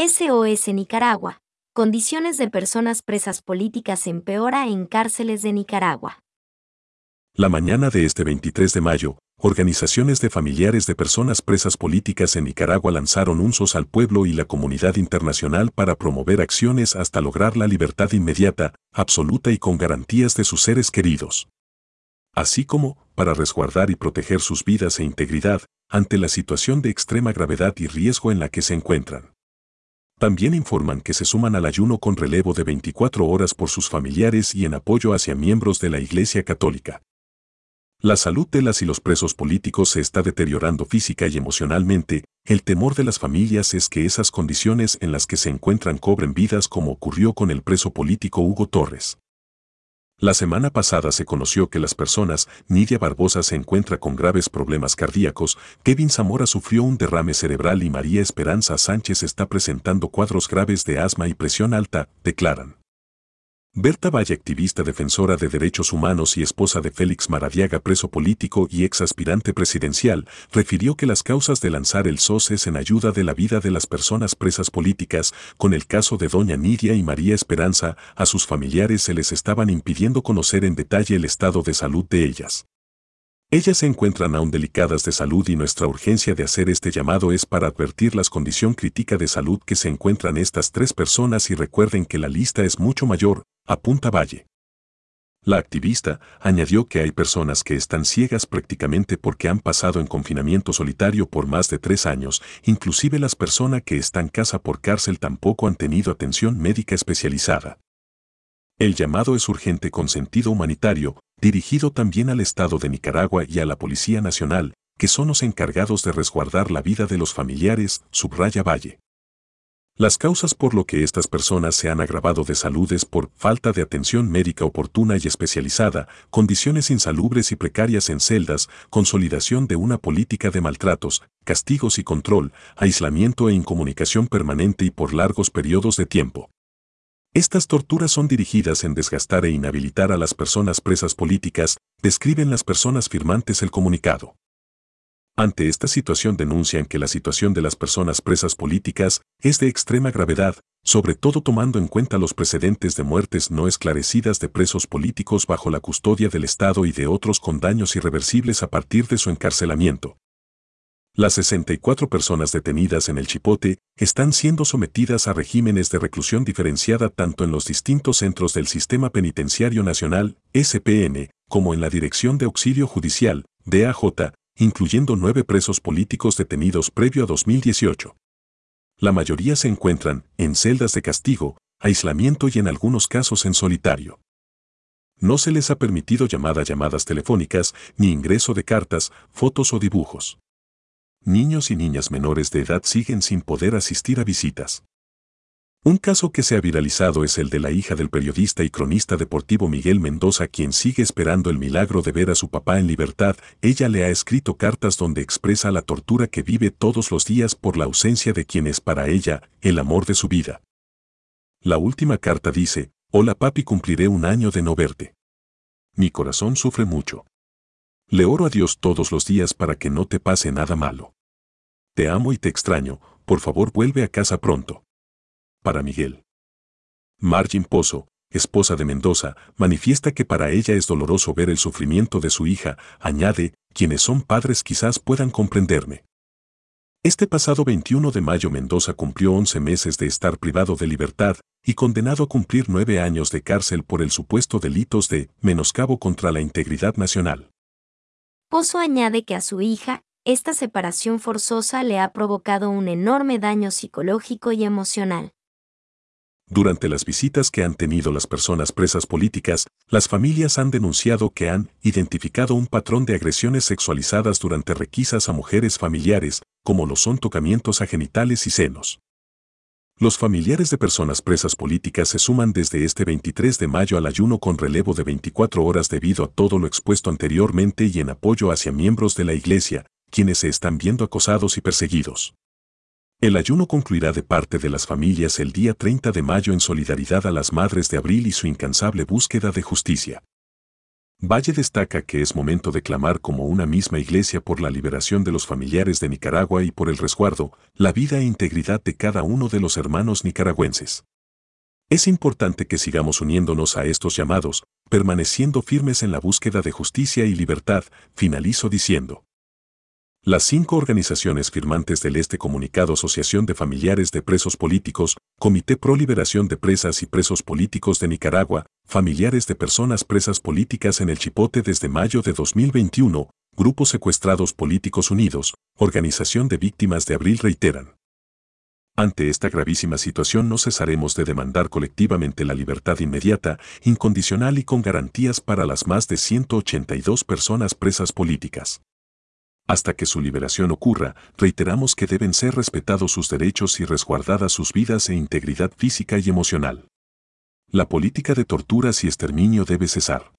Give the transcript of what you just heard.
SOS Nicaragua. Condiciones de personas presas políticas empeora en cárceles de Nicaragua. La mañana de este 23 de mayo, organizaciones de familiares de personas presas políticas en Nicaragua lanzaron un SOS al pueblo y la comunidad internacional para promover acciones hasta lograr la libertad inmediata, absoluta y con garantías de sus seres queridos. Así como, para resguardar y proteger sus vidas e integridad, ante la situación de extrema gravedad y riesgo en la que se encuentran. También informan que se suman al ayuno con relevo de 24 horas por sus familiares y en apoyo hacia miembros de la Iglesia Católica. La salud de las y los presos políticos se está deteriorando física y emocionalmente, el temor de las familias es que esas condiciones en las que se encuentran cobren vidas como ocurrió con el preso político Hugo Torres. La semana pasada se conoció que las personas, Nidia Barbosa se encuentra con graves problemas cardíacos, Kevin Zamora sufrió un derrame cerebral y María Esperanza Sánchez está presentando cuadros graves de asma y presión alta, declaran. Berta Valle, activista defensora de derechos humanos y esposa de Félix Maradiaga, preso político y ex aspirante presidencial, refirió que las causas de lanzar el SOS es en ayuda de la vida de las personas presas políticas, con el caso de doña Nidia y María Esperanza, a sus familiares se les estaban impidiendo conocer en detalle el estado de salud de ellas. Ellas se encuentran aún delicadas de salud y nuestra urgencia de hacer este llamado es para advertir la condición crítica de salud que se encuentran estas tres personas y recuerden que la lista es mucho mayor, apunta Valle. La activista añadió que hay personas que están ciegas prácticamente porque han pasado en confinamiento solitario por más de tres años, inclusive las personas que están casa por cárcel tampoco han tenido atención médica especializada. El llamado es urgente con sentido humanitario, dirigido también al Estado de Nicaragua y a la Policía Nacional, que son los encargados de resguardar la vida de los familiares, subraya Valle. Las causas por lo que estas personas se han agravado de salud es por falta de atención médica oportuna y especializada, condiciones insalubres y precarias en celdas, consolidación de una política de maltratos, castigos y control, aislamiento e incomunicación permanente y por largos periodos de tiempo. Estas torturas son dirigidas en desgastar e inhabilitar a las personas presas políticas, describen las personas firmantes el comunicado. Ante esta situación denuncian que la situación de las personas presas políticas es de extrema gravedad, sobre todo tomando en cuenta los precedentes de muertes no esclarecidas de presos políticos bajo la custodia del Estado y de otros con daños irreversibles a partir de su encarcelamiento. Las 64 personas detenidas en el Chipote están siendo sometidas a regímenes de reclusión diferenciada tanto en los distintos centros del Sistema Penitenciario Nacional, SPN, como en la Dirección de Auxilio Judicial, DAJ, incluyendo nueve presos políticos detenidos previo a 2018. La mayoría se encuentran en celdas de castigo, aislamiento y en algunos casos en solitario. No se les ha permitido llamada llamadas telefónicas, ni ingreso de cartas, fotos o dibujos niños y niñas menores de edad siguen sin poder asistir a visitas. Un caso que se ha viralizado es el de la hija del periodista y cronista deportivo Miguel Mendoza, quien sigue esperando el milagro de ver a su papá en libertad. Ella le ha escrito cartas donde expresa la tortura que vive todos los días por la ausencia de quien es para ella el amor de su vida. La última carta dice, Hola papi, cumpliré un año de no verte. Mi corazón sufre mucho. Le oro a Dios todos los días para que no te pase nada malo. Te amo y te extraño, por favor vuelve a casa pronto. Para Miguel. Margin Pozo, esposa de Mendoza, manifiesta que para ella es doloroso ver el sufrimiento de su hija, añade, quienes son padres quizás puedan comprenderme. Este pasado 21 de mayo Mendoza cumplió 11 meses de estar privado de libertad y condenado a cumplir nueve años de cárcel por el supuesto delitos de menoscabo contra la integridad nacional. Pozo añade que a su hija, esta separación forzosa le ha provocado un enorme daño psicológico y emocional. Durante las visitas que han tenido las personas presas políticas, las familias han denunciado que han identificado un patrón de agresiones sexualizadas durante requisas a mujeres familiares, como lo son tocamientos a genitales y senos. Los familiares de personas presas políticas se suman desde este 23 de mayo al ayuno con relevo de 24 horas debido a todo lo expuesto anteriormente y en apoyo hacia miembros de la Iglesia, quienes se están viendo acosados y perseguidos. El ayuno concluirá de parte de las familias el día 30 de mayo en solidaridad a las madres de abril y su incansable búsqueda de justicia. Valle destaca que es momento de clamar como una misma iglesia por la liberación de los familiares de Nicaragua y por el resguardo, la vida e integridad de cada uno de los hermanos nicaragüenses. Es importante que sigamos uniéndonos a estos llamados, permaneciendo firmes en la búsqueda de justicia y libertad, finalizo diciendo. Las cinco organizaciones firmantes del este comunicado Asociación de Familiares de Presos Políticos, Comité Pro Liberación de Presas y Presos Políticos de Nicaragua, Familiares de Personas Presas Políticas en el Chipote desde mayo de 2021, Grupos Secuestrados Políticos Unidos, Organización de Víctimas de Abril reiteran. Ante esta gravísima situación no cesaremos de demandar colectivamente la libertad inmediata, incondicional y con garantías para las más de 182 personas presas políticas. Hasta que su liberación ocurra, reiteramos que deben ser respetados sus derechos y resguardadas sus vidas e integridad física y emocional. La política de torturas y exterminio debe cesar.